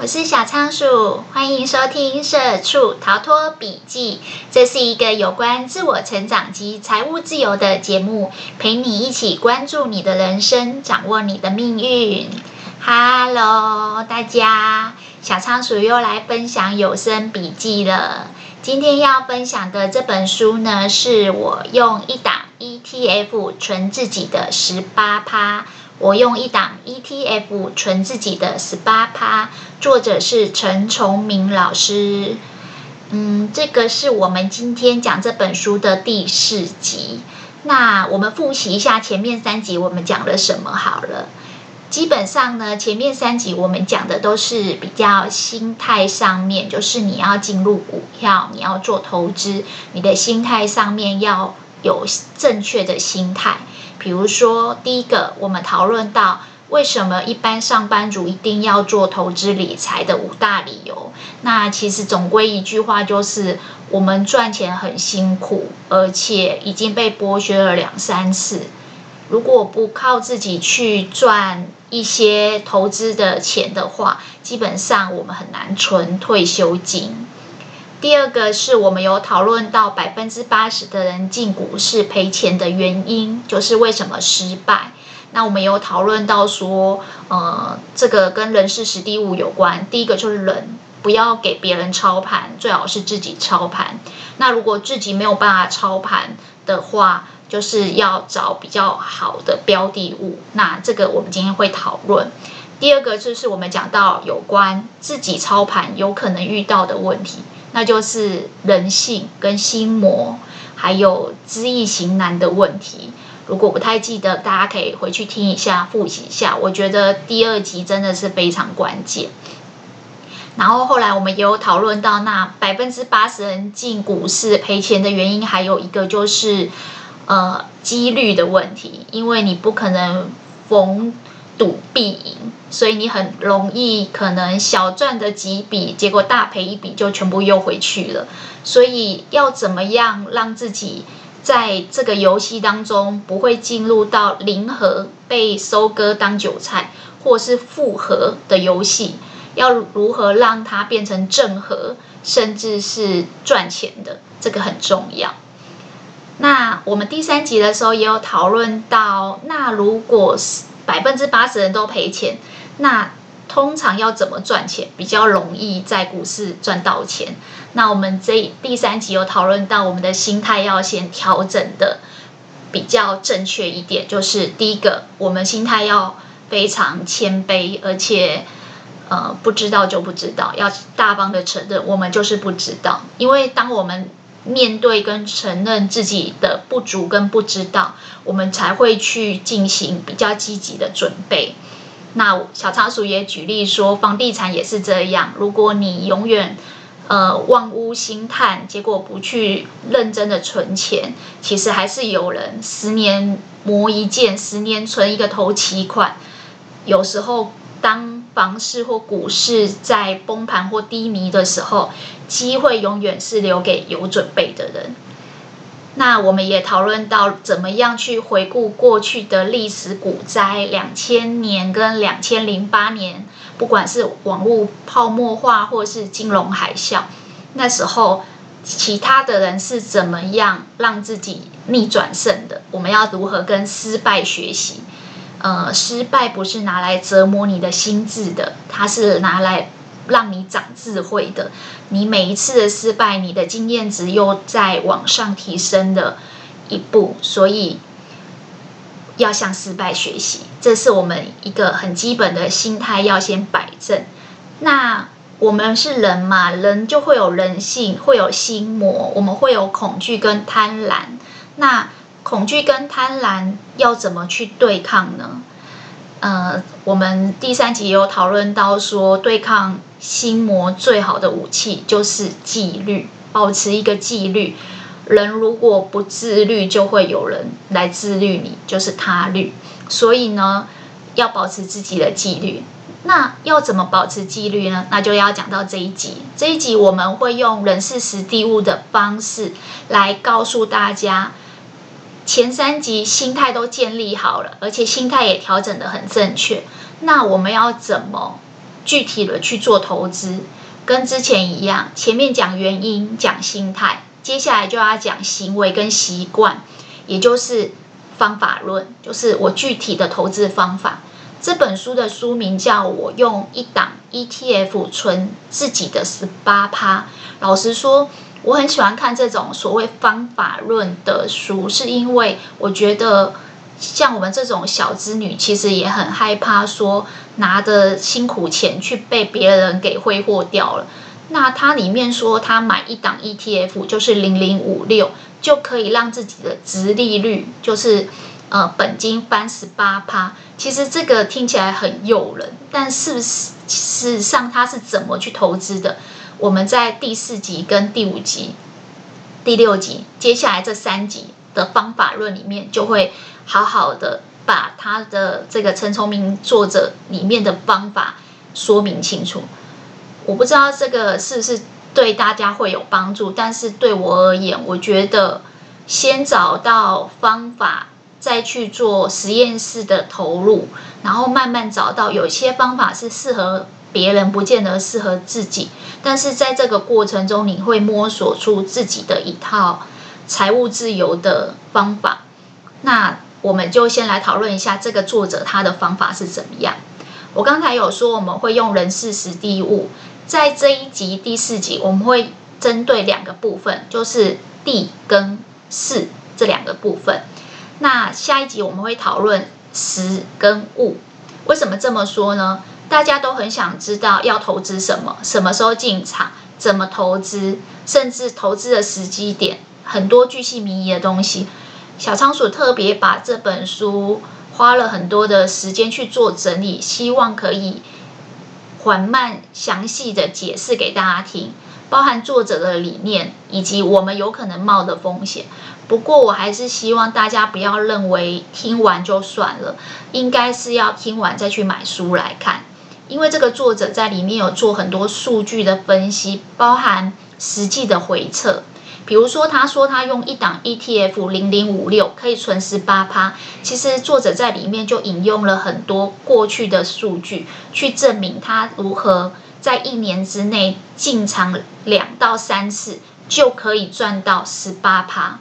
我是小仓鼠，欢迎收听《社畜逃脱笔记》。这是一个有关自我成长及财务自由的节目，陪你一起关注你的人生，掌握你的命运。Hello，大家，小仓鼠又来分享有声笔记了。今天要分享的这本书呢，是我用一档 ETF 存自己的十八趴。我用一档 ETF 存自己的十八趴，作者是陈崇明老师。嗯，这个是我们今天讲这本书的第四集。那我们复习一下前面三集我们讲了什么好了。基本上呢，前面三集我们讲的都是比较心态上面，就是你要进入股票，你要做投资，你的心态上面要有正确的心态。比如说，第一个，我们讨论到为什么一般上班族一定要做投资理财的五大理由。那其实总归一句话就是，我们赚钱很辛苦，而且已经被剥削了两三次。如果不靠自己去赚一些投资的钱的话，基本上我们很难存退休金。第二个是我们有讨论到百分之八十的人进股市赔钱的原因，就是为什么失败。那我们有讨论到说，呃，这个跟人事实地物有关。第一个就是人，不要给别人操盘，最好是自己操盘。那如果自己没有办法操盘的话，就是要找比较好的标的物。那这个我们今天会讨论。第二个就是我们讲到有关自己操盘有可能遇到的问题。那就是人性跟心魔，还有知易行难的问题。如果不太记得，大家可以回去听一下，复习一下。我觉得第二集真的是非常关键。然后后来我们也有讨论到，那百分之八十人进股市赔钱的原因，还有一个就是呃几率的问题，因为你不可能逢赌必赢，所以你很容易可能小赚的几笔，结果大赔一笔就全部又回去了。所以要怎么样让自己在这个游戏当中不会进入到零和被收割当韭菜，或是负和的游戏？要如何让它变成正和，甚至是赚钱的？这个很重要。那我们第三集的时候也有讨论到，那如果是百分之八十人都赔钱，那通常要怎么赚钱比较容易在股市赚到钱？那我们这第三集有讨论到，我们的心态要先调整的比较正确一点，就是第一个，我们心态要非常谦卑，而且呃不知道就不知道，要大方的承认我们就是不知道，因为当我们面对跟承认自己的不足跟不知道，我们才会去进行比较积极的准备。那小仓鼠也举例说，房地产也是这样。如果你永远呃望屋兴叹，结果不去认真的存钱，其实还是有人十年磨一剑，十年存一个头期款。有时候当房市或股市在崩盘或低迷的时候，机会永远是留给有准备的人。那我们也讨论到怎么样去回顾过去的历史股灾，两千年跟两千零八年，不管是网络泡沫化或是金融海啸，那时候其他的人是怎么样让自己逆转胜的？我们要如何跟失败学习？呃，失败不是拿来折磨你的心智的，它是拿来让你长智慧的。你每一次的失败，你的经验值又在往上提升的一步，所以要向失败学习，这是我们一个很基本的心态要先摆正。那我们是人嘛，人就会有人性，会有心魔，我们会有恐惧跟贪婪。那恐惧跟贪婪要怎么去对抗呢？呃，我们第三集也有讨论到说，对抗心魔最好的武器就是纪律，保持一个纪律。人如果不自律，就会有人来自律你，就是他律。所以呢，要保持自己的纪律。那要怎么保持纪律呢？那就要讲到这一集。这一集我们会用人事时地物的方式来告诉大家。前三集心态都建立好了，而且心态也调整得很正确。那我们要怎么具体的去做投资，跟之前一样，前面讲原因，讲心态，接下来就要讲行为跟习惯，也就是方法论，就是我具体的投资方法。这本书的书名叫我用一档 ETF 存自己的十八趴。老实说，我很喜欢看这种所谓方法论的书，是因为我觉得像我们这种小资女，其实也很害怕说拿着辛苦钱去被别人给挥霍掉了。那它里面说，他买一档 ETF 就是零零五六，就可以让自己的殖利率就是。呃，本金翻十八趴，其实这个听起来很诱人，但是事实上它是怎么去投资的？我们在第四集跟第五集、第六集，接下来这三集的方法论里面，就会好好的把他的这个陈崇明作者里面的方法说明清楚。我不知道这个是不是对大家会有帮助，但是对我而言，我觉得先找到方法。再去做实验室的投入，然后慢慢找到有些方法是适合别人，不见得适合自己。但是在这个过程中，你会摸索出自己的一套财务自由的方法。那我们就先来讨论一下这个作者他的方法是怎么样。我刚才有说我们会用人事实地物，在这一集第四集我们会针对两个部分，就是地跟事这两个部分。那下一集我们会讨论时跟物，为什么这么说呢？大家都很想知道要投资什么，什么时候进场，怎么投资，甚至投资的时机点，很多巨细靡遗的东西。小仓鼠特别把这本书花了很多的时间去做整理，希望可以缓慢详细的解释给大家听，包含作者的理念以及我们有可能冒的风险。不过，我还是希望大家不要认为听完就算了，应该是要听完再去买书来看，因为这个作者在里面有做很多数据的分析，包含实际的回测。比如说，他说他用一档 ETF 零零五六可以存十八趴，其实作者在里面就引用了很多过去的数据，去证明他如何在一年之内进场两到三次就可以赚到十八趴。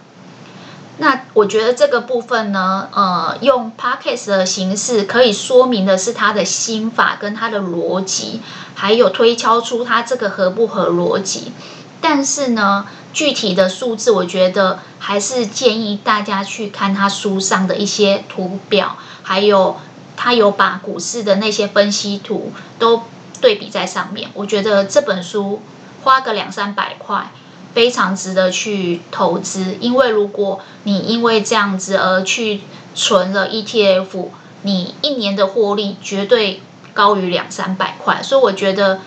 那我觉得这个部分呢，呃，用 podcast 的形式可以说明的是他的心法跟他的逻辑，还有推敲出他这个合不合逻辑。但是呢，具体的数字，我觉得还是建议大家去看他书上的一些图表，还有他有把股市的那些分析图都对比在上面。我觉得这本书花个两三百块。非常值得去投资，因为如果你因为这样子而去存了 ETF，你一年的获利绝对高于两三百块。所以我觉得，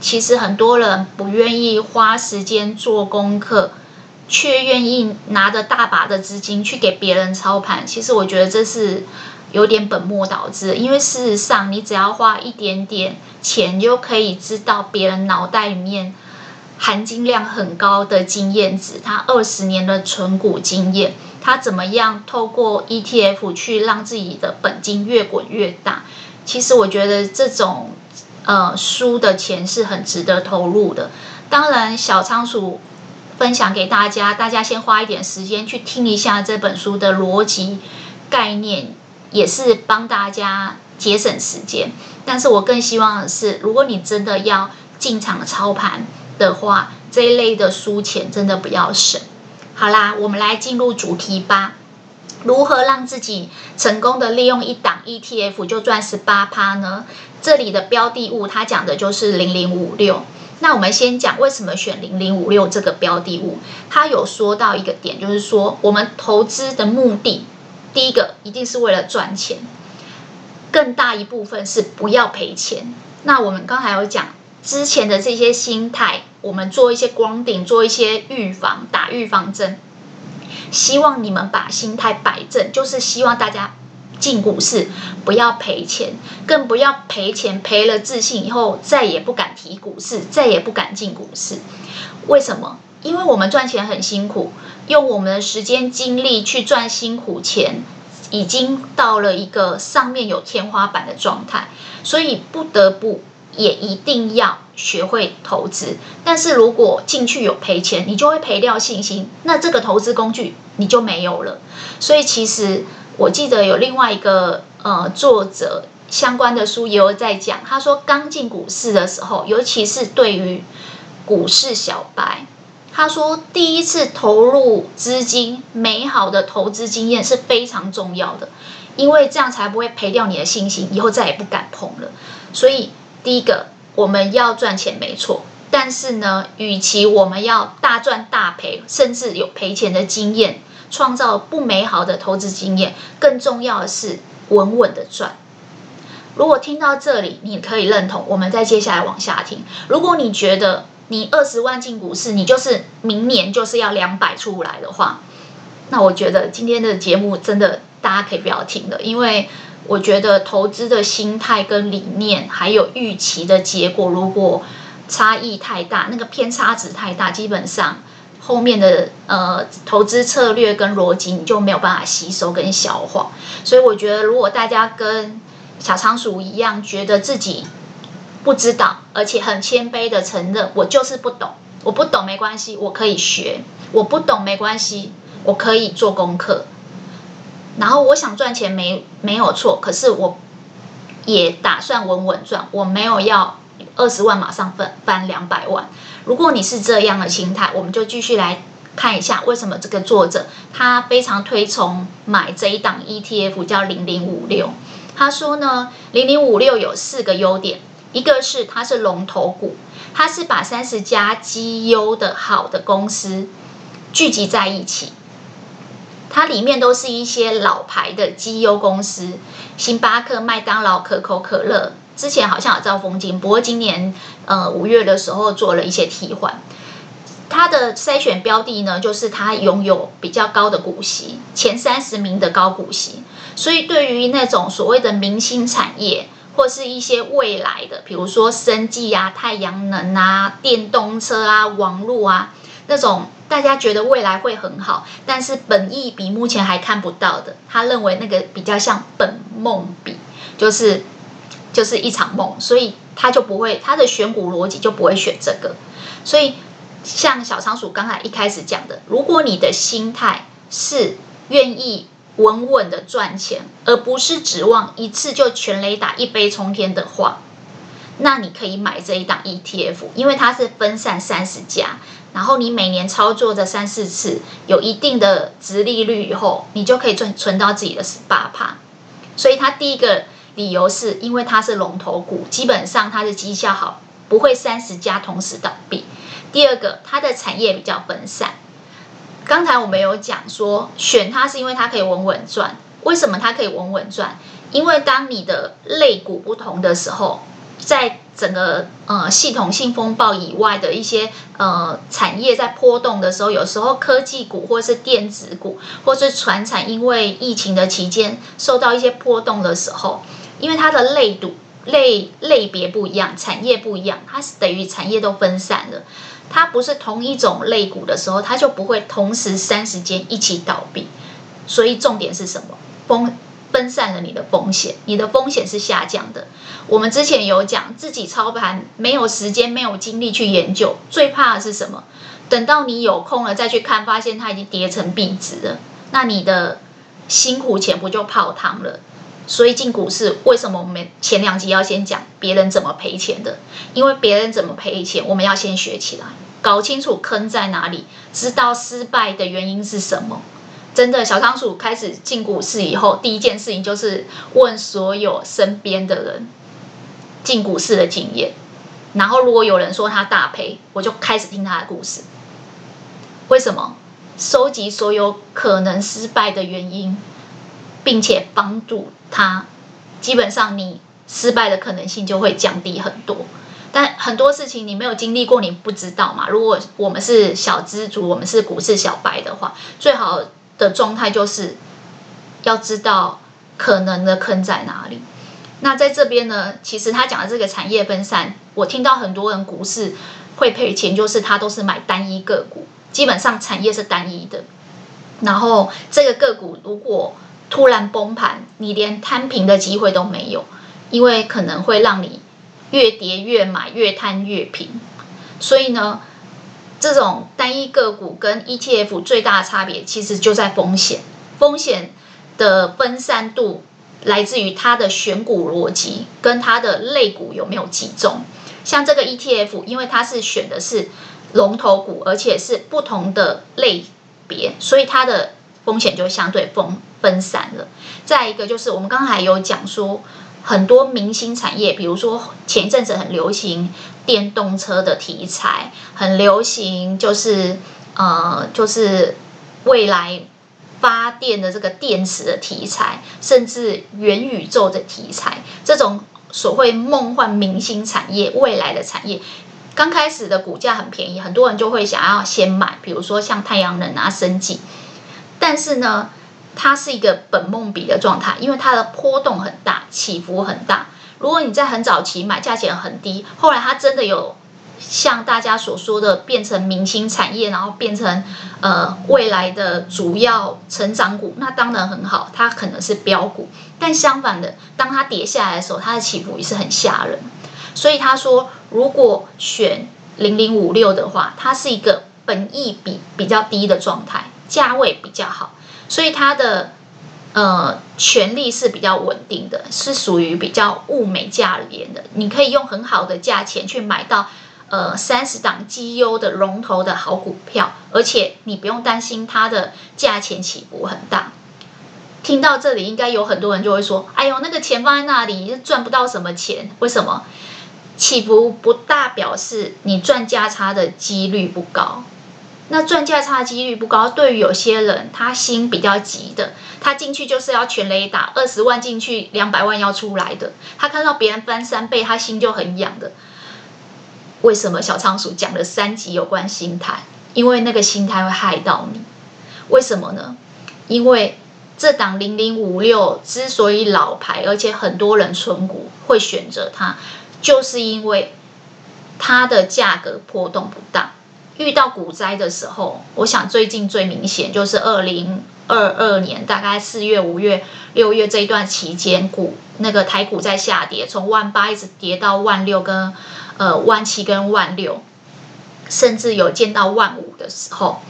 其实很多人不愿意花时间做功课，却愿意拿着大把的资金去给别人操盘。其实我觉得这是有点本末倒置，因为事实上，你只要花一点点钱，就可以知道别人脑袋里面。含金量很高的经验值，他二十年的存股经验，他怎么样透过 ETF 去让自己的本金越滚越大？其实我觉得这种呃输的钱是很值得投入的。当然，小仓鼠分享给大家，大家先花一点时间去听一下这本书的逻辑概念，也是帮大家节省时间。但是我更希望的是，如果你真的要进场操盘，的话，这一类的书钱真的不要省。好啦，我们来进入主题吧。如何让自己成功的利用一档 ETF 就赚十八趴呢？这里的标的物，它讲的就是零零五六。那我们先讲为什么选零零五六这个标的物。它有说到一个点，就是说我们投资的目的，第一个一定是为了赚钱，更大一部分是不要赔钱。那我们刚才有讲。之前的这些心态，我们做一些光顶，做一些预防，打预防针。希望你们把心态摆正，就是希望大家进股市不要赔钱，更不要赔钱赔了自信以后再也不敢提股市，再也不敢进股市。为什么？因为我们赚钱很辛苦，用我们的时间精力去赚辛苦钱，已经到了一个上面有天花板的状态，所以不得不。也一定要学会投资。但是如果进去有赔钱，你就会赔掉信心，那这个投资工具你就没有了。所以其实我记得有另外一个呃作者相关的书也有在讲，他说刚进股市的时候，尤其是对于股市小白，他说第一次投入资金，美好的投资经验是非常重要的。因为这样才不会赔掉你的信心，以后再也不敢碰了。所以，第一个我们要赚钱没错，但是呢，与其我们要大赚大赔，甚至有赔钱的经验，创造不美好的投资经验，更重要的是稳稳的赚。如果听到这里，你可以认同，我们再接下来往下听。如果你觉得你二十万进股市，你就是明年就是要两百出来的话，那我觉得今天的节目真的。大家可以不要听了，因为我觉得投资的心态跟理念，还有预期的结果，如果差异太大，那个偏差值太大，基本上后面的呃投资策略跟逻辑你就没有办法吸收跟消化。所以我觉得，如果大家跟小仓鼠一样，觉得自己不知道，而且很谦卑的承认，我就是不懂，我不懂没关系，我可以学，我不懂没关系，我可以做功课。然后我想赚钱没没有错，可是我也打算稳稳赚，我没有要二十万马上翻翻两百万。如果你是这样的心态，我们就继续来看一下为什么这个作者他非常推崇买这一档 ETF 叫零零五六。他说呢，零零五六有四个优点，一个是它是龙头股，它是把三十家绩优的好的公司聚集在一起。它里面都是一些老牌的绩优公司，星巴克、麦当劳、可口可乐，之前好像有造风景，不过今年呃五月的时候做了一些替换。它的筛选标的呢，就是它拥有比较高的股息，前三十名的高股息，所以对于那种所谓的明星产业或是一些未来的，比如说生技啊、太阳能啊、电动车啊、网络啊那种。大家觉得未来会很好，但是本意比目前还看不到的，他认为那个比较像本梦比，就是就是一场梦，所以他就不会，他的选股逻辑就不会选这个。所以像小仓鼠刚才一开始讲的，如果你的心态是愿意稳稳的赚钱，而不是指望一次就全垒打一飞冲天的话，那你可以买这一档 ETF，因为它是分散三十家。然后你每年操作这三四次，有一定的殖利率以后，你就可以存存到自己的十八趴。所以它第一个理由是因为它是龙头股，基本上它的绩效好，不会三十家同时倒闭。第二个，它的产业比较分散。刚才我们有讲说，选它是因为它可以稳稳赚。为什么它可以稳稳赚？因为当你的类股不同的时候，在整个呃系统性风暴以外的一些呃产业在波动的时候，有时候科技股或是电子股或是船产，因为疫情的期间受到一些波动的时候，因为它的类股类类别不一样，产业不一样，它是等于产业都分散了，它不是同一种类股的时候，它就不会同时三十间一起倒闭。所以重点是什么？风。分散了你的风险，你的风险是下降的。我们之前有讲，自己操盘没有时间、没有精力去研究，最怕的是什么？等到你有空了再去看，发现它已经跌成壁纸了，那你的辛苦钱不就泡汤了？所以进股市，为什么我们前两集要先讲别人怎么赔钱的？因为别人怎么赔钱，我们要先学起来，搞清楚坑在哪里，知道失败的原因是什么。真的，小仓鼠开始进股市以后，第一件事情就是问所有身边的人进股市的经验。然后，如果有人说他大赔，我就开始听他的故事。为什么？收集所有可能失败的原因，并且帮助他，基本上你失败的可能性就会降低很多。但很多事情你没有经历过，你不知道嘛。如果我们是小资族，我们是股市小白的话，最好。的状态就是要知道可能的坑在哪里。那在这边呢，其实他讲的这个产业分散，我听到很多人股市会赔钱，就是他都是买单一个股，基本上产业是单一的。然后这个个股如果突然崩盘，你连摊平的机会都没有，因为可能会让你越跌越买，越摊越平。所以呢，这种单一个股跟 ETF 最大的差别，其实就在风险。风险的分散度来自于它的选股逻辑跟它的类股有没有集中。像这个 ETF，因为它是选的是龙头股，而且是不同的类别，所以它的风险就相对分分散了。再一个就是我们刚才有讲说，很多明星产业，比如说前一阵子很流行电动车的题材，很流行就是呃就是未来发电的这个电池的题材，甚至元宇宙的题材，这种。所谓梦幻明星产业，未来的产业，刚开始的股价很便宜，很多人就会想要先买，比如说像太阳能啊、生技。但是呢，它是一个本梦比的状态，因为它的波动很大，起伏很大。如果你在很早期买，价钱很低，后来它真的有。像大家所说的，变成明星产业，然后变成呃未来的主要成长股，那当然很好，它可能是标股。但相反的，当它跌下来的时候，它的起伏也是很吓人。所以他说，如果选零零五六的话，它是一个本益比比较低的状态，价位比较好，所以它的呃权利是比较稳定的，是属于比较物美价廉的。你可以用很好的价钱去买到。呃，三十档绩优的龙头的好股票，而且你不用担心它的价钱起伏很大。听到这里，应该有很多人就会说：“哎呦，那个钱放在那里赚不到什么钱，为什么？起伏不大，表示你赚价差的几率不高。那赚价差的几率不高，对于有些人他心比较急的，他进去就是要全雷打，二十万进去，两百万要出来的。他看到别人翻三倍，他心就很痒的。”为什么小仓鼠讲了三集有关心态？因为那个心态会害到你。为什么呢？因为这档零零五六之所以老牌，而且很多人存股会选择它，就是因为它的价格波动不大。遇到股灾的时候，我想最近最明显就是二零二二年大概四月、五月、六月这一段期间，股那个台股在下跌，从万八一直跌到万六跟。呃，万七跟万六，甚至有见到万五的时候，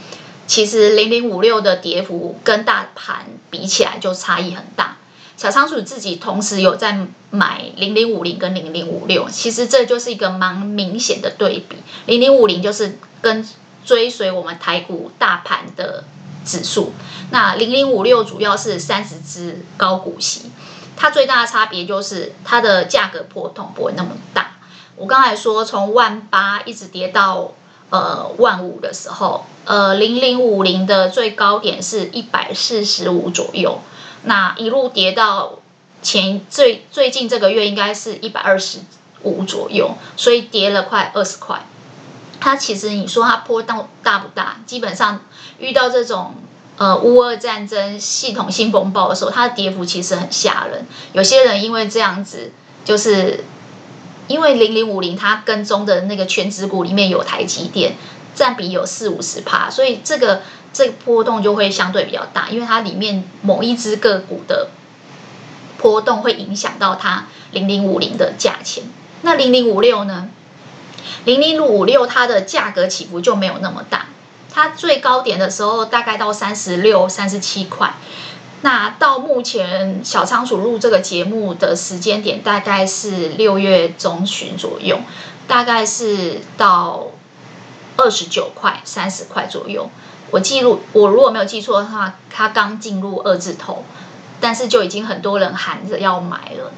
其实零零五六的跌幅跟大盘比起来就差异很大。小仓鼠自己同时有在买零零五零跟零零五六，其实这就是一个蛮明显的对比。零零五零就是跟追随我们台股大盘的指数，那零零五六主要是三十支高股息，它最大的差别就是它的价格波动不会那么大。我刚才说，从万八一直跌到呃万五的时候，呃零零五零的最高点是一百四十五左右，那一路跌到前最最近这个月应该是一百二十五左右，所以跌了快二十块。它其实你说它波动大不大？基本上遇到这种呃乌俄战争系统性风暴的时候，它的跌幅其实很吓人。有些人因为这样子就是。因为零零五零它跟踪的那个权值股里面有台积电，占比有四五十趴，所以这个这个波动就会相对比较大，因为它里面某一只个股的波动会影响到它零零五零的价钱。那零零五六呢？零零五六它的价格起伏就没有那么大，它最高点的时候大概到三十六、三十七块。那到目前小仓鼠录这个节目的时间点，大概是六月中旬左右，大概是到二十九块、三十块左右。我记录，我如果没有记错的话，它刚进入二字头，但是就已经很多人喊着要买了。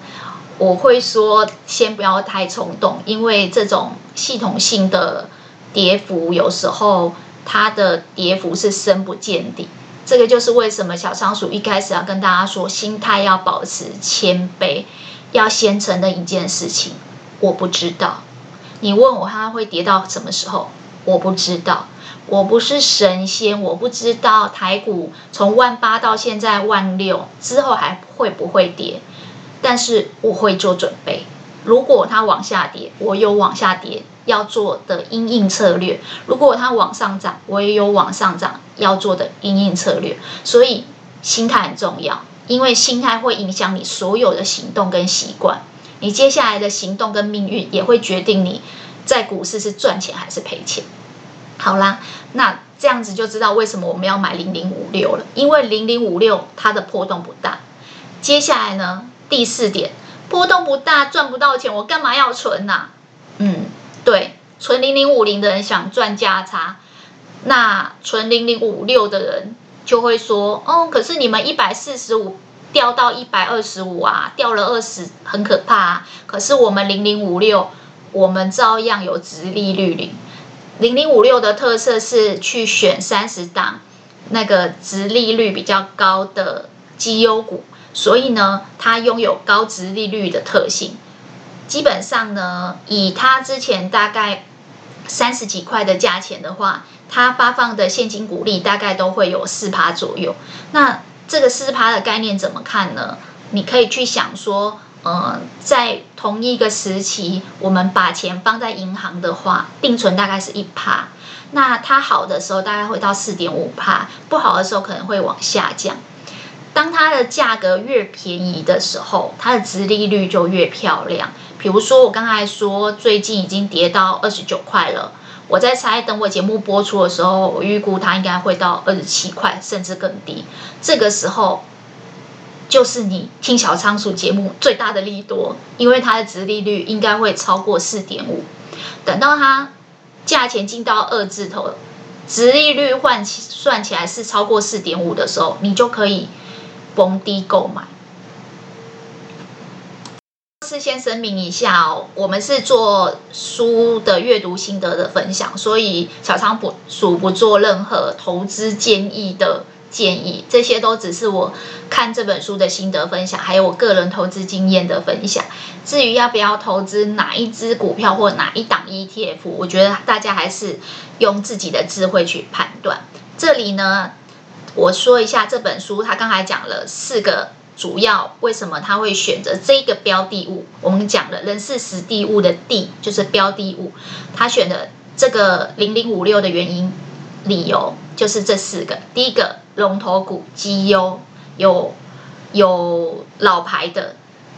我会说，先不要太冲动，因为这种系统性的跌幅，有时候它的跌幅是深不见底。这个就是为什么小仓鼠一开始要跟大家说，心态要保持谦卑，要先承认一件事情，我不知道。你问我它会跌到什么时候，我不知道。我不是神仙，我不知道台股从万八到现在万六之后还会不会跌，但是我会做准备。如果它往下跌，我有往下跌要做的因应策略；如果它往上涨，我也有往上涨要做的因应策略。所以心态很重要，因为心态会影响你所有的行动跟习惯。你接下来的行动跟命运也会决定你在股市是赚钱还是赔钱。好啦，那这样子就知道为什么我们要买零零五六了，因为零零五六它的波动不大。接下来呢，第四点，波动不大，赚不到钱，我干嘛要存呐、啊？嗯，对，存零零五零的人想赚价差，那存零零五六的人就会说，哦，可是你们一百四十五掉到一百二十五啊，掉了二十，很可怕啊。可是我们零零五六，我们照样有殖利率领。零零五六的特色是去选三十档那个殖利率比较高的绩优股，所以呢，它拥有高殖利率的特性。基本上呢，以它之前大概三十几块的价钱的话，它发放的现金股利大概都会有四趴左右。那这个四趴的概念怎么看呢？你可以去想说。呃，在同一个时期，我们把钱放在银行的话，定存大概是一趴。那它好的时候大概会到四点五趴，不好的时候可能会往下降。当它的价格越便宜的时候，它的殖利率就越漂亮。比如说我刚才说，最近已经跌到二十九块了，我在猜等我节目播出的时候，我预估它应该会到二十七块，甚至更低。这个时候。就是你听小仓鼠节目最大的利多，因为它的殖利率应该会超过四点五。等到它价钱进到二字头，殖利率换算起来是超过四点五的时候，你就可以逢低购买。事先声明一下哦，我们是做书的阅读心得的分享，所以小仓鼠不做任何投资建议的。建议，这些都只是我看这本书的心得分享，还有我个人投资经验的分享。至于要不要投资哪一支股票或哪一档 ETF，我觉得大家还是用自己的智慧去判断。这里呢，我说一下这本书，他刚才讲了四个主要为什么他会选择这个标的物。我们讲的人事时地物的地就是标的物，他选的这个零零五六的原因理由就是这四个。第一个。龙头股绩优，有有老牌的，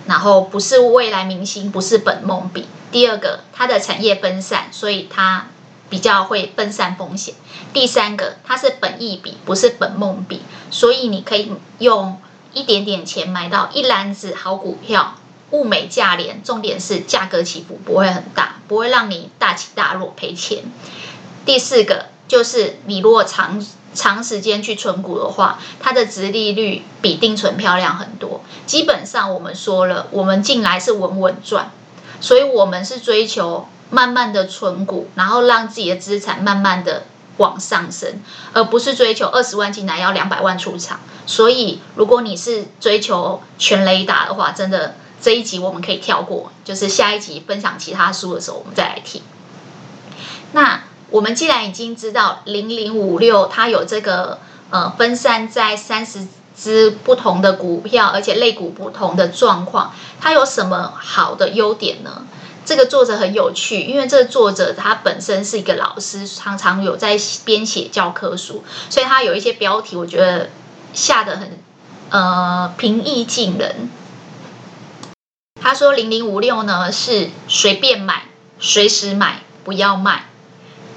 然后不是未来明星，不是本梦比。第二个，它的产业分散，所以它比较会分散风险。第三个，它是本益比，不是本梦比，所以你可以用一点点钱买到一篮子好股票，物美价廉，重点是价格起伏不会很大，不会让你大起大落赔钱。第四个就是你如果长。长时间去存股的话，它的殖利率比定存漂亮很多。基本上我们说了，我们进来是稳稳赚，所以我们是追求慢慢的存股，然后让自己的资产慢慢的往上升，而不是追求二十万进来要两百万出场。所以如果你是追求全雷打的话，真的这一集我们可以跳过，就是下一集分享其他书的时候我们再来听。那。我们既然已经知道零零五六它有这个呃分散在三十只不同的股票，而且类股不同的状况，它有什么好的优点呢？这个作者很有趣，因为这个作者他本身是一个老师，常常有在编写教科书，所以他有一些标题我觉得下得很呃平易近人。他说零零五六呢是随便买，随时买，不要卖。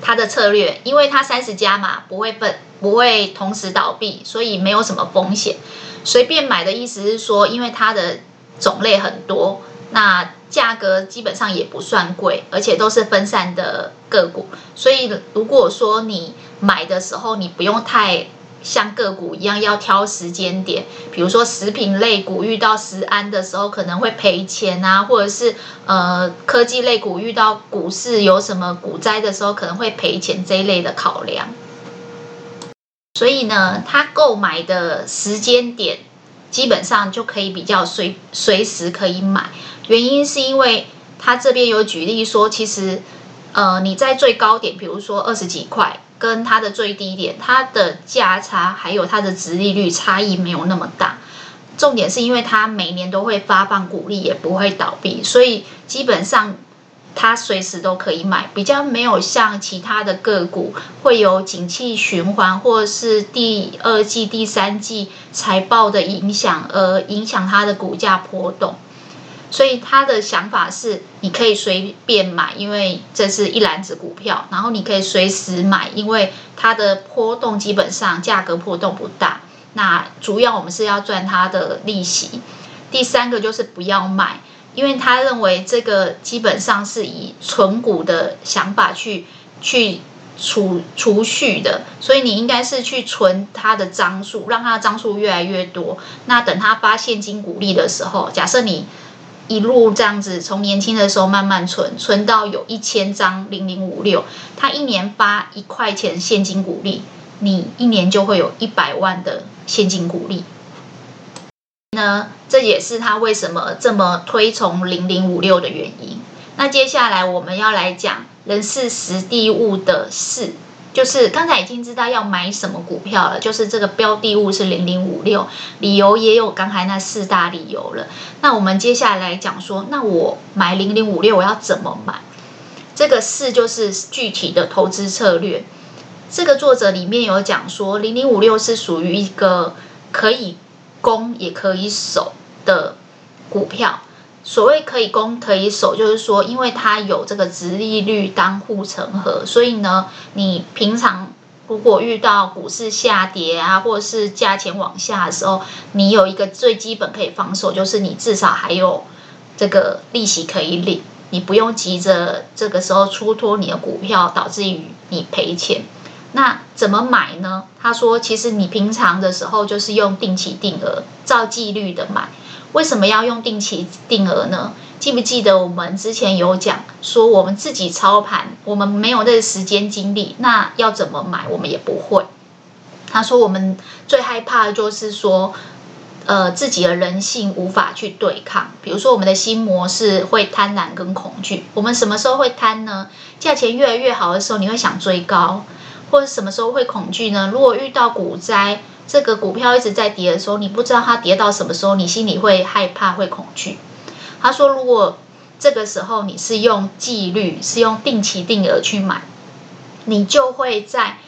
它的策略，因为它三十家嘛，不会分，不会同时倒闭，所以没有什么风险。随便买的意思是说，因为它的种类很多，那价格基本上也不算贵，而且都是分散的个股，所以如果说你买的时候，你不用太。像个股一样要挑时间点，比如说食品类股遇到食安的时候可能会赔钱啊，或者是呃科技类股遇到股市有什么股灾的时候可能会赔钱这一类的考量。所以呢，他购买的时间点基本上就可以比较随随时可以买，原因是因为他这边有举例说，其实呃你在最高点，比如说二十几块。跟它的最低点，它的价差还有它的殖利率差异没有那么大。重点是因为它每年都会发放股利，也不会倒闭，所以基本上它随时都可以买。比较没有像其他的个股会有景气循环或者是第二季、第三季财报的影响，而影响它的股价波动。所以他的想法是，你可以随便买，因为这是一篮子股票，然后你可以随时买，因为它的波动基本上价格波动不大。那主要我们是要赚它的利息。第三个就是不要卖，因为他认为这个基本上是以存股的想法去去储储蓄的，所以你应该是去存它的张数，让它的张数越来越多。那等它发现金股利的时候，假设你。一路这样子，从年轻的时候慢慢存，存到有一千张零零五六，他一年发一块钱现金股利，你一年就会有一百万的现金股利。呢，这也是他为什么这么推崇零零五六的原因。那接下来我们要来讲人事时地物的事。就是刚才已经知道要买什么股票了，就是这个标的物是零零五六，理由也有刚才那四大理由了。那我们接下来讲说，那我买零零五六我要怎么买？这个四就是具体的投资策略。这个作者里面有讲说，零零五六是属于一个可以攻也可以守的股票。所谓可以攻可以守，就是说，因为它有这个殖利率当护城河，所以呢，你平常如果遇到股市下跌啊，或者是价钱往下的时候，你有一个最基本可以防守，就是你至少还有这个利息可以领，你不用急着这个时候出脱你的股票，导致于你赔钱。那怎么买呢？他说，其实你平常的时候就是用定期定额，照纪律的买。为什么要用定期定额呢？记不记得我们之前有讲说，我们自己操盘，我们没有那个时间精力，那要怎么买，我们也不会。他说我们最害怕的就是说，呃，自己的人性无法去对抗。比如说我们的心模式会贪婪跟恐惧。我们什么时候会贪呢？价钱越来越好的时候，你会想追高，或者什么时候会恐惧呢？如果遇到股灾。这个股票一直在跌的时候，你不知道它跌到什么时候，你心里会害怕、会恐惧。他说，如果这个时候你是用纪律、是用定期定额去买，你就会在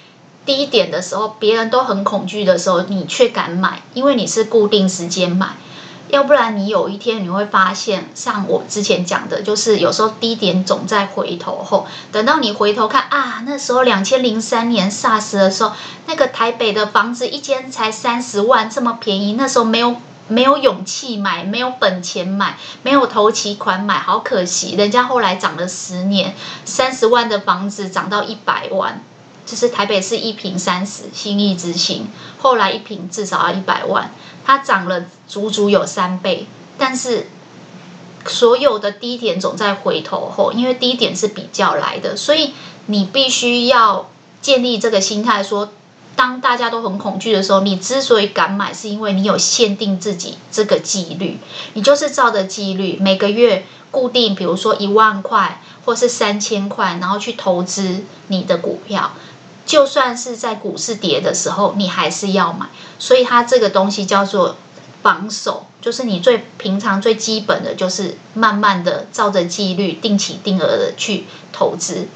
低点的时候，别人都很恐惧的时候，你却敢买，因为你是固定时间买。要不然你有一天你会发现，像我之前讲的，就是有时候低点总在回头后，等到你回头看啊，那时候两千零三年 SARS 的时候，那个台北的房子一间才三十万，这么便宜，那时候没有没有勇气买，没有本钱买，没有头期款买，好可惜，人家后来涨了十年，三十万的房子涨到一百万，就是台北市一坪三十，信义之星，后来一坪至少要一百万。它涨了足足有三倍，但是所有的低点总在回头后，因为低点是比较来的，所以你必须要建立这个心态，说当大家都很恐惧的时候，你之所以敢买，是因为你有限定自己这个纪律，你就是照着纪律，每个月固定，比如说一万块或是三千块，然后去投资你的股票。就算是在股市跌的时候，你还是要买，所以它这个东西叫做防守，就是你最平常最基本的就是慢慢的照着纪律定期定额的去投资。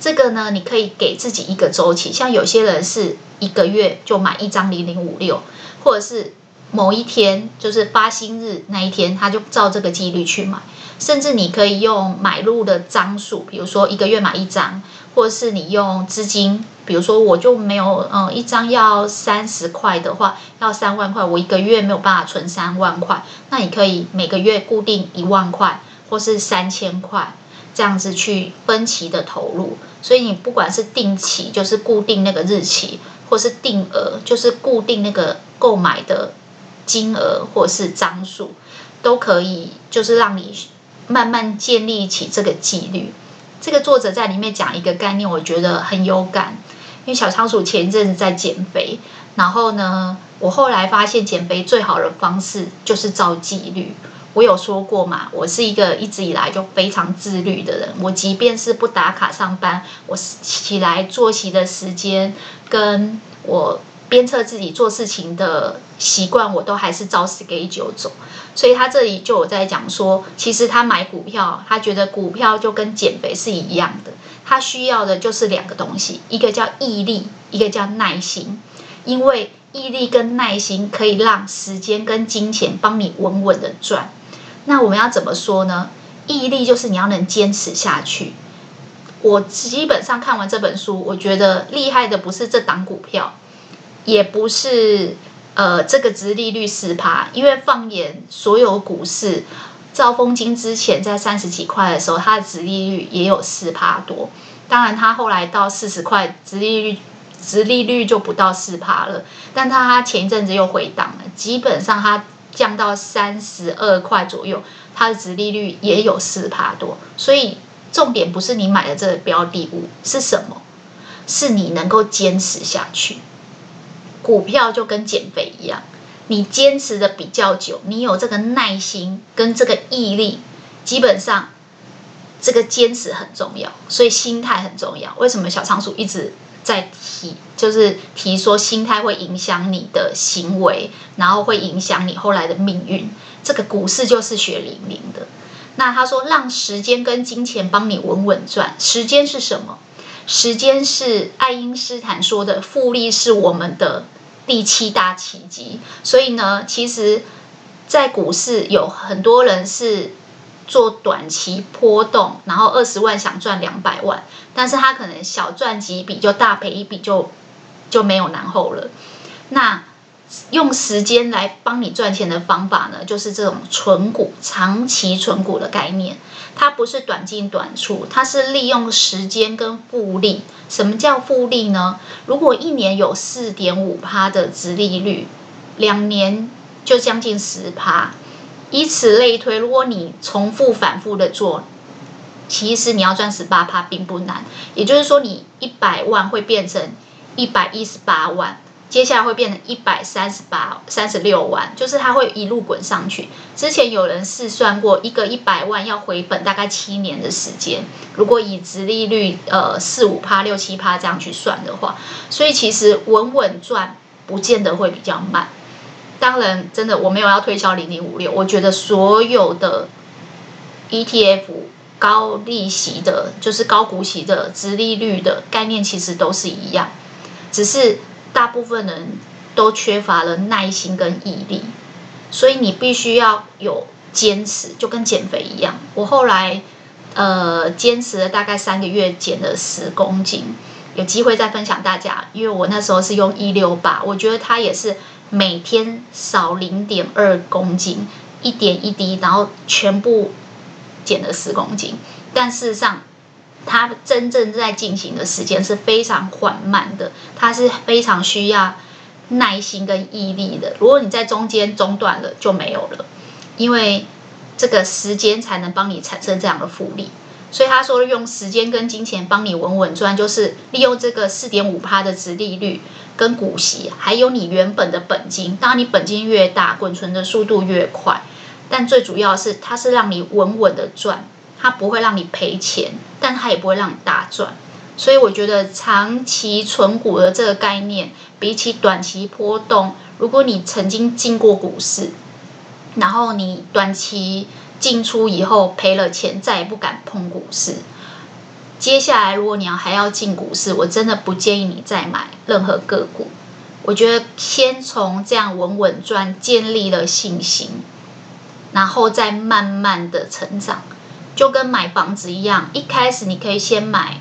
这个呢，你可以给自己一个周期，像有些人是一个月就买一张零零五六，或者是某一天就是发薪日那一天，他就照这个纪律去买，甚至你可以用买入的张数，比如说一个月买一张。或是你用资金，比如说我就没有，嗯，一张要三十块的话，要三万块，我一个月没有办法存三万块，那你可以每个月固定一万块，或是三千块，这样子去分期的投入。所以你不管是定期，就是固定那个日期，或是定额，就是固定那个购买的金额或是张数，都可以，就是让你慢慢建立起这个纪律。这个作者在里面讲一个概念，我觉得很有感。因为小仓鼠前一阵子在减肥，然后呢，我后来发现减肥最好的方式就是照纪律。我有说过嘛，我是一个一直以来就非常自律的人。我即便是不打卡上班，我起来作息的时间跟我。鞭策自己做事情的习惯，我都还是照四给九走。所以他这里就有在讲说，其实他买股票，他觉得股票就跟减肥是一样的，他需要的就是两个东西，一个叫毅力，一个叫耐心。因为毅力跟耐心可以让时间跟金钱帮你稳稳的赚。那我们要怎么说呢？毅力就是你要能坚持下去。我基本上看完这本书，我觉得厉害的不是这档股票，也不是呃这个殖利率四趴，因为放眼所有股市，兆丰金之前在三十几块的时候，它的殖利率也有四趴多。当然，它后来到四十块，殖利率殖利率就不到四趴了。但它前一阵子又回档了，基本上它降到三十二块左右，它的殖利率也有四趴多，所以。重点不是你买的这个标的物是什么，是你能够坚持下去。股票就跟减肥一样，你坚持的比较久，你有这个耐心跟这个毅力，基本上这个坚持很重要，所以心态很重要。为什么小仓鼠一直在提，就是提说心态会影响你的行为，然后会影响你后来的命运。这个股市就是血淋淋的。那他说，让时间跟金钱帮你稳稳赚。时间是什么？时间是爱因斯坦说的，复利是我们的第七大奇迹。所以呢，其实，在股市有很多人是做短期波动，然后二十万想赚两百万，但是他可能小赚几笔就大赔一笔就就没有然后了。那。用时间来帮你赚钱的方法呢，就是这种存股、长期存股的概念。它不是短进短出，它是利用时间跟复利。什么叫复利呢？如果一年有四点五趴的殖利率，两年就将近十趴。以此类推，如果你重复反复的做，其实你要赚十八趴并不难。也就是说，你一百万会变成一百一十八万。接下来会变成一百三十八、三十六万，就是它会一路滚上去。之前有人试算过，一个一百万要回本大概七年的时间。如果以直利率呃四五趴、六七趴这样去算的话，所以其实稳稳赚不见得会比较慢。当然，真的我没有要推销零零五六，我觉得所有的 ETF 高利息的，就是高股息的直利率的概念，其实都是一样，只是。大部分人都缺乏了耐心跟毅力，所以你必须要有坚持，就跟减肥一样。我后来呃坚持了大概三个月，减了十公斤，有机会再分享大家。因为我那时候是用一六八，我觉得它也是每天少零点二公斤，一点一滴，然后全部减了十公斤。但事实上，它真正在进行的时间是非常缓慢的，它是非常需要耐心跟毅力的。如果你在中间中断了，就没有了，因为这个时间才能帮你产生这样的复利。所以他说用时间跟金钱帮你稳稳赚，就是利用这个四点五趴的殖利率跟股息，还有你原本的本金。当你本金越大，滚存的速度越快，但最主要是它是让你稳稳的赚。它不会让你赔钱，但它也不会让你大赚，所以我觉得长期存股的这个概念，比起短期波动，如果你曾经进过股市，然后你短期进出以后赔了钱，再也不敢碰股市，接下来如果你要还要进股市，我真的不建议你再买任何个股。我觉得先从这样稳稳赚，建立了信心，然后再慢慢的成长。就跟买房子一样，一开始你可以先买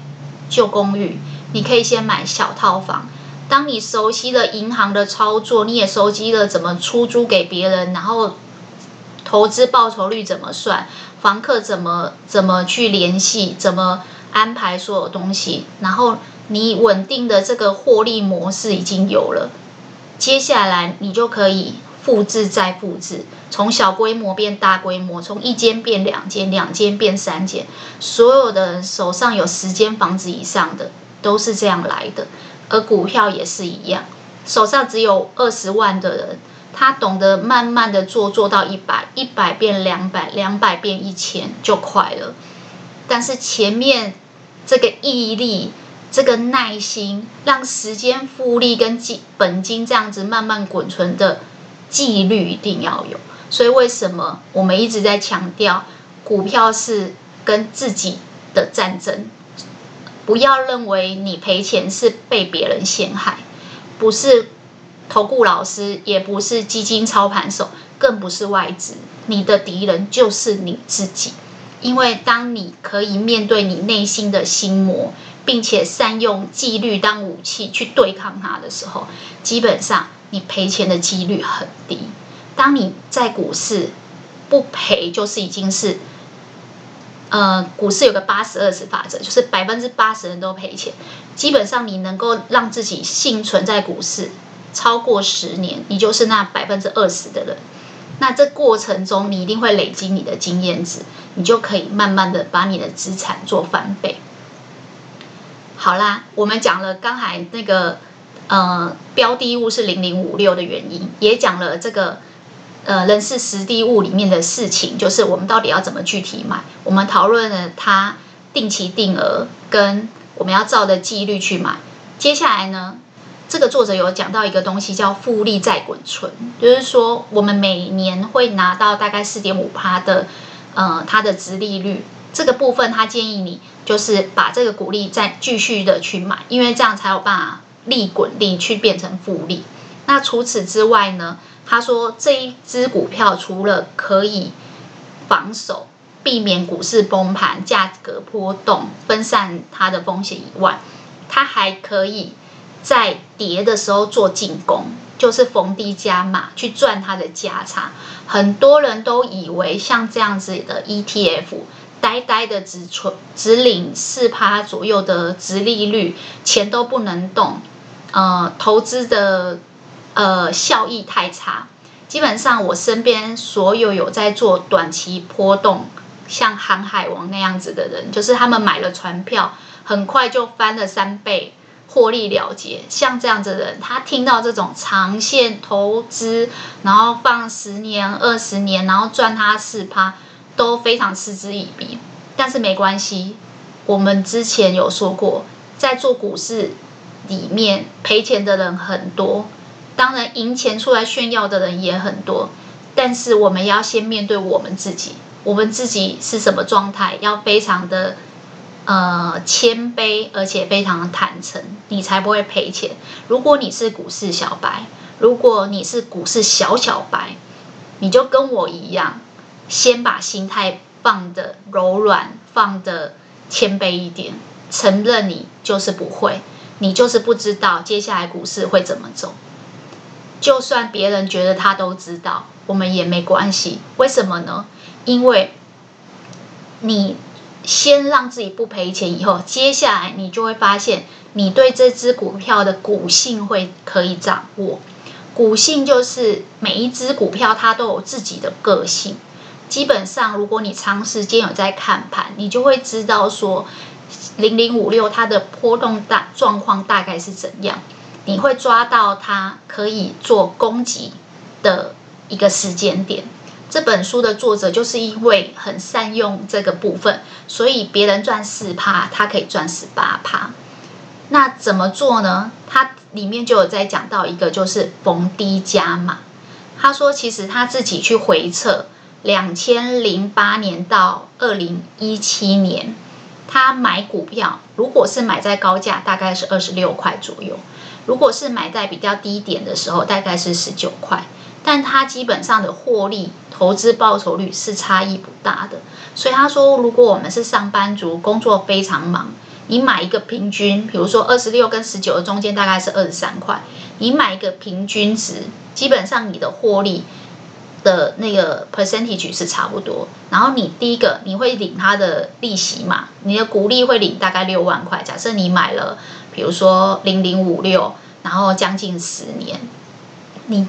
旧公寓，你可以先买小套房。当你熟悉了银行的操作，你也熟悉了怎么出租给别人，然后投资报酬率怎么算，房客怎么怎么去联系，怎么安排所有东西，然后你稳定的这个获利模式已经有了，接下来你就可以。复制再复制，从小规模变大规模，从一间变两间，两间变三间。所有的人手上有十间房子以上的，都是这样来的。而股票也是一样，手上只有二十万的人，他懂得慢慢的做，做到一百，一百变两百，两百变一千，就快了。但是前面这个毅力，这个耐心，让时间复利跟金本金这样子慢慢滚存的。纪律一定要有，所以为什么我们一直在强调，股票是跟自己的战争？不要认为你赔钱是被别人陷害，不是投顾老师，也不是基金操盘手，更不是外资。你的敌人就是你自己。因为当你可以面对你内心的心魔，并且善用纪律当武器去对抗它的时候，基本上你赔钱的几率很低。当你在股市不赔，就是已经是，呃，股市有个八十二十法则，就是百分之八十人都赔钱。基本上你能够让自己幸存在股市超过十年，你就是那百分之二十的人。那这过程中，你一定会累积你的经验值，你就可以慢慢的把你的资产做翻倍。好啦，我们讲了刚才那个呃标的物是零零五六的原因，也讲了这个呃人事实地物里面的事情，就是我们到底要怎么具体买。我们讨论了它定期定额跟我们要照的纪律去买。接下来呢？这个作者有讲到一个东西叫复利再滚存，就是说我们每年会拿到大概四点五趴的，呃，它的殖利率。这个部分他建议你就是把这个股利再继续的去买，因为这样才有办法利滚利去变成复利。那除此之外呢，他说这一支股票除了可以防守、避免股市崩盘、价格波动、分散它的风险以外，它还可以。在跌的时候做进攻，就是逢低加码去赚它的价差。很多人都以为像这样子的 ETF，呆呆的只存只领四趴左右的殖利率，钱都不能动，呃，投资的呃效益太差。基本上我身边所有有在做短期波动，像航海王那样子的人，就是他们买了船票，很快就翻了三倍。获利了结，像这样子的人，他听到这种长线投资，然后放十年、二十年，然后赚他四趴，都非常嗤之以鼻。但是没关系，我们之前有说过，在做股市里面赔钱的人很多，当然赢钱出来炫耀的人也很多。但是我们要先面对我们自己，我们自己是什么状态，要非常的。呃，谦卑而且非常的坦诚，你才不会赔钱。如果你是股市小白，如果你是股市小小白，你就跟我一样，先把心态放得柔软，放得谦卑一点，承认你就是不会，你就是不知道接下来股市会怎么走。就算别人觉得他都知道，我们也没关系。为什么呢？因为你。先让自己不赔钱，以后接下来你就会发现，你对这只股票的股性会可以掌握。股性就是每一只股票它都有自己的个性。基本上，如果你长时间有在看盘，你就会知道说，零零五六它的波动大状况大概是怎样，你会抓到他可以做攻击的一个时间点。这本书的作者就是因为很善用这个部分，所以别人赚四趴，他可以赚十八趴。那怎么做呢？他里面就有在讲到一个，就是逢低加码。他说，其实他自己去回测两千零八年到二零一七年，他买股票，如果是买在高价，大概是二十六块左右；如果是买在比较低点的时候，大概是十九块。但他基本上的获利、投资报酬率是差异不大的，所以他说，如果我们是上班族，工作非常忙，你买一个平均，比如说二十六跟十九的中间大概是二十三块，你买一个平均值，基本上你的获利的那个 percentage 是差不多。然后你第一个你会领他的利息嘛，你的股利会领大概六万块。假设你买了，比如说零零五六，然后将近十年，你。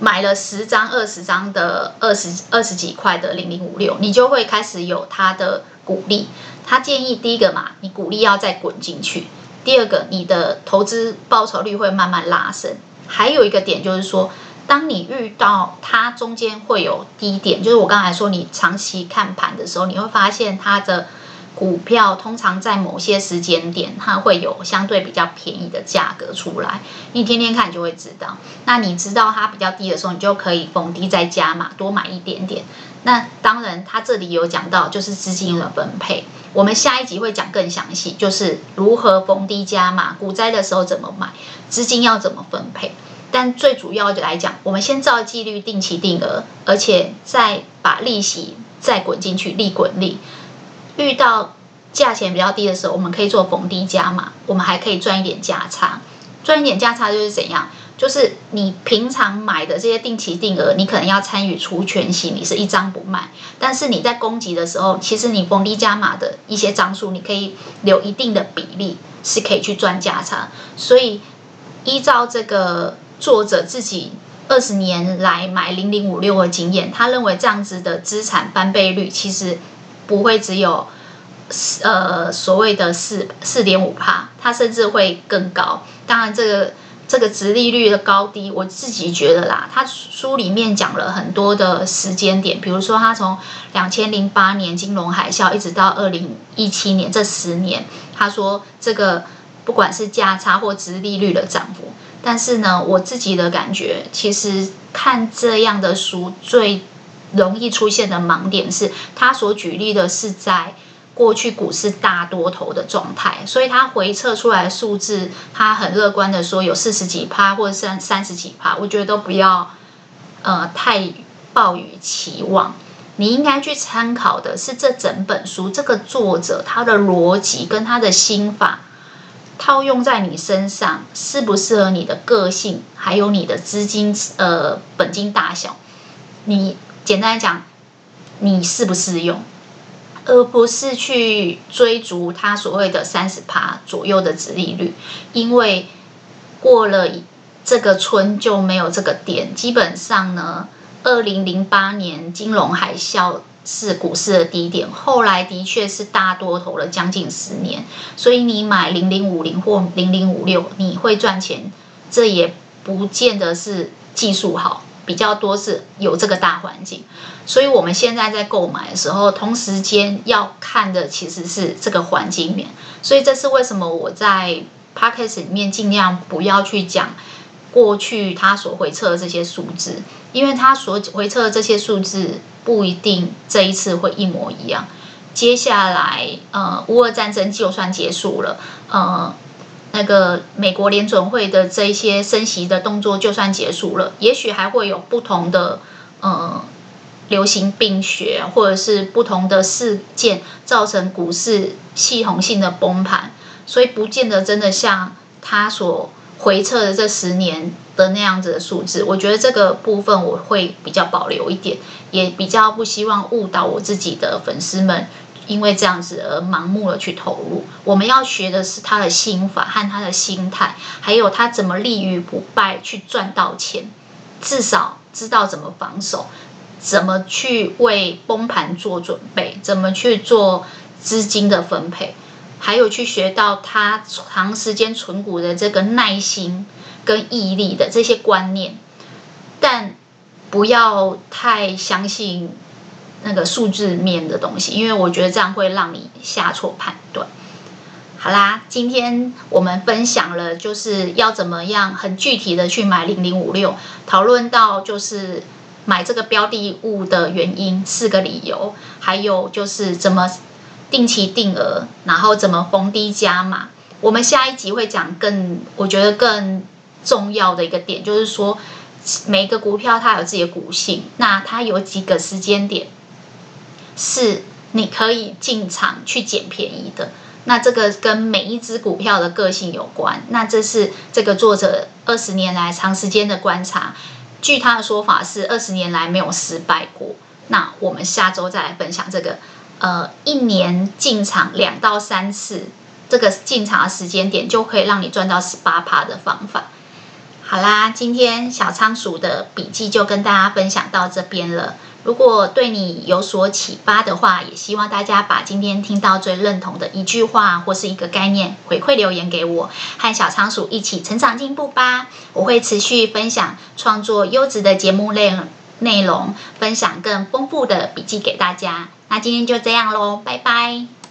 买了十张、二十张的二十二十几块的零零五六，你就会开始有它的鼓励。他建议第一个嘛，你鼓励要再滚进去；第二个，你的投资报酬率会慢慢拉升。还有一个点就是说，当你遇到它中间会有低点，就是我刚才说你长期看盘的时候，你会发现它的。股票通常在某些时间点，它会有相对比较便宜的价格出来。你天天看，就会知道。那你知道它比较低的时候，你就可以逢低再加码，多买一点点。那当然，它这里有讲到就是资金的分配。我们下一集会讲更详细，就是如何逢低加码，股灾的时候怎么买，资金要怎么分配。但最主要的来讲，我们先照纪律定期定额，而且再把利息再滚进去，利滚利。遇到价钱比较低的时候，我们可以做逢低加码，我们还可以赚一点价差。赚一点价差就是怎样？就是你平常买的这些定期定额，你可能要参与除权息，你是一张不卖。但是你在攻击的时候，其实你逢低加码的一些张数，你可以留一定的比例，是可以去赚价差。所以依照这个作者自己二十年来买零零五六的经验，他认为这样子的资产翻倍率其实不会只有。呃，所谓的四四点五趴，它甚至会更高。当然，这个这个殖利率的高低，我自己觉得啦，他书里面讲了很多的时间点，比如说他从两千零八年金融海啸一直到二零一七年这十年，他说这个不管是价差或殖利率的涨幅，但是呢，我自己的感觉，其实看这样的书最容易出现的盲点是，他所举例的是在。过去股市大多头的状态，所以他回测出来的数字，他很乐观的说有四十几趴或者三三十几趴，我觉得都不要呃太抱于期望。你应该去参考的是这整本书这个作者他的逻辑跟他的心法套用在你身上适不适合你的个性，还有你的资金呃本金大小。你简单来讲，你适不适用？而不是去追逐他所谓的三十趴左右的殖利率，因为过了这个村就没有这个店。基本上呢，二零零八年金融海啸是股市的低点，后来的确是大多头了将近十年。所以你买零零五零或零零五六，你会赚钱，这也不见得是技术好。比较多是有这个大环境，所以我们现在在购买的时候，同时间要看的其实是这个环境面。所以这是为什么我在 Podcast 里面尽量不要去讲过去他所回测的这些数字，因为他所回测的这些数字不一定这一次会一模一样。接下来，呃，乌俄战争就算结束了，呃。那个美国联准会的这一些升息的动作就算结束了，也许还会有不同的呃流行病学，或者是不同的事件造成股市系统性的崩盘，所以不见得真的像他所回撤的这十年的那样子的数字。我觉得这个部分我会比较保留一点，也比较不希望误导我自己的粉丝们。因为这样子而盲目的去投入，我们要学的是他的心法和他的心态，还有他怎么立于不败去赚到钱，至少知道怎么防守，怎么去为崩盘做准备，怎么去做资金的分配，还有去学到他长时间存股的这个耐心跟毅力的这些观念，但不要太相信。那个数字面的东西，因为我觉得这样会让你下错判断。好啦，今天我们分享了就是要怎么样很具体的去买零零五六，讨论到就是买这个标的物的原因，四个理由，还有就是怎么定期定额，然后怎么逢低加码。我们下一集会讲更，我觉得更重要的一个点，就是说每个股票它有自己的股性，那它有几个时间点。是你可以进场去捡便宜的，那这个跟每一只股票的个性有关。那这是这个作者二十年来长时间的观察，据他的说法是二十年来没有失败过。那我们下周再来分享这个，呃，一年进场两到三次，这个进场的时间点就可以让你赚到十八趴的方法。好啦，今天小仓鼠的笔记就跟大家分享到这边了。如果对你有所启发的话，也希望大家把今天听到最认同的一句话或是一个概念回馈留言给我，和小仓鼠一起成长进步吧。我会持续分享创作优质的节目内内容，分享更丰富的笔记给大家。那今天就这样喽，拜拜。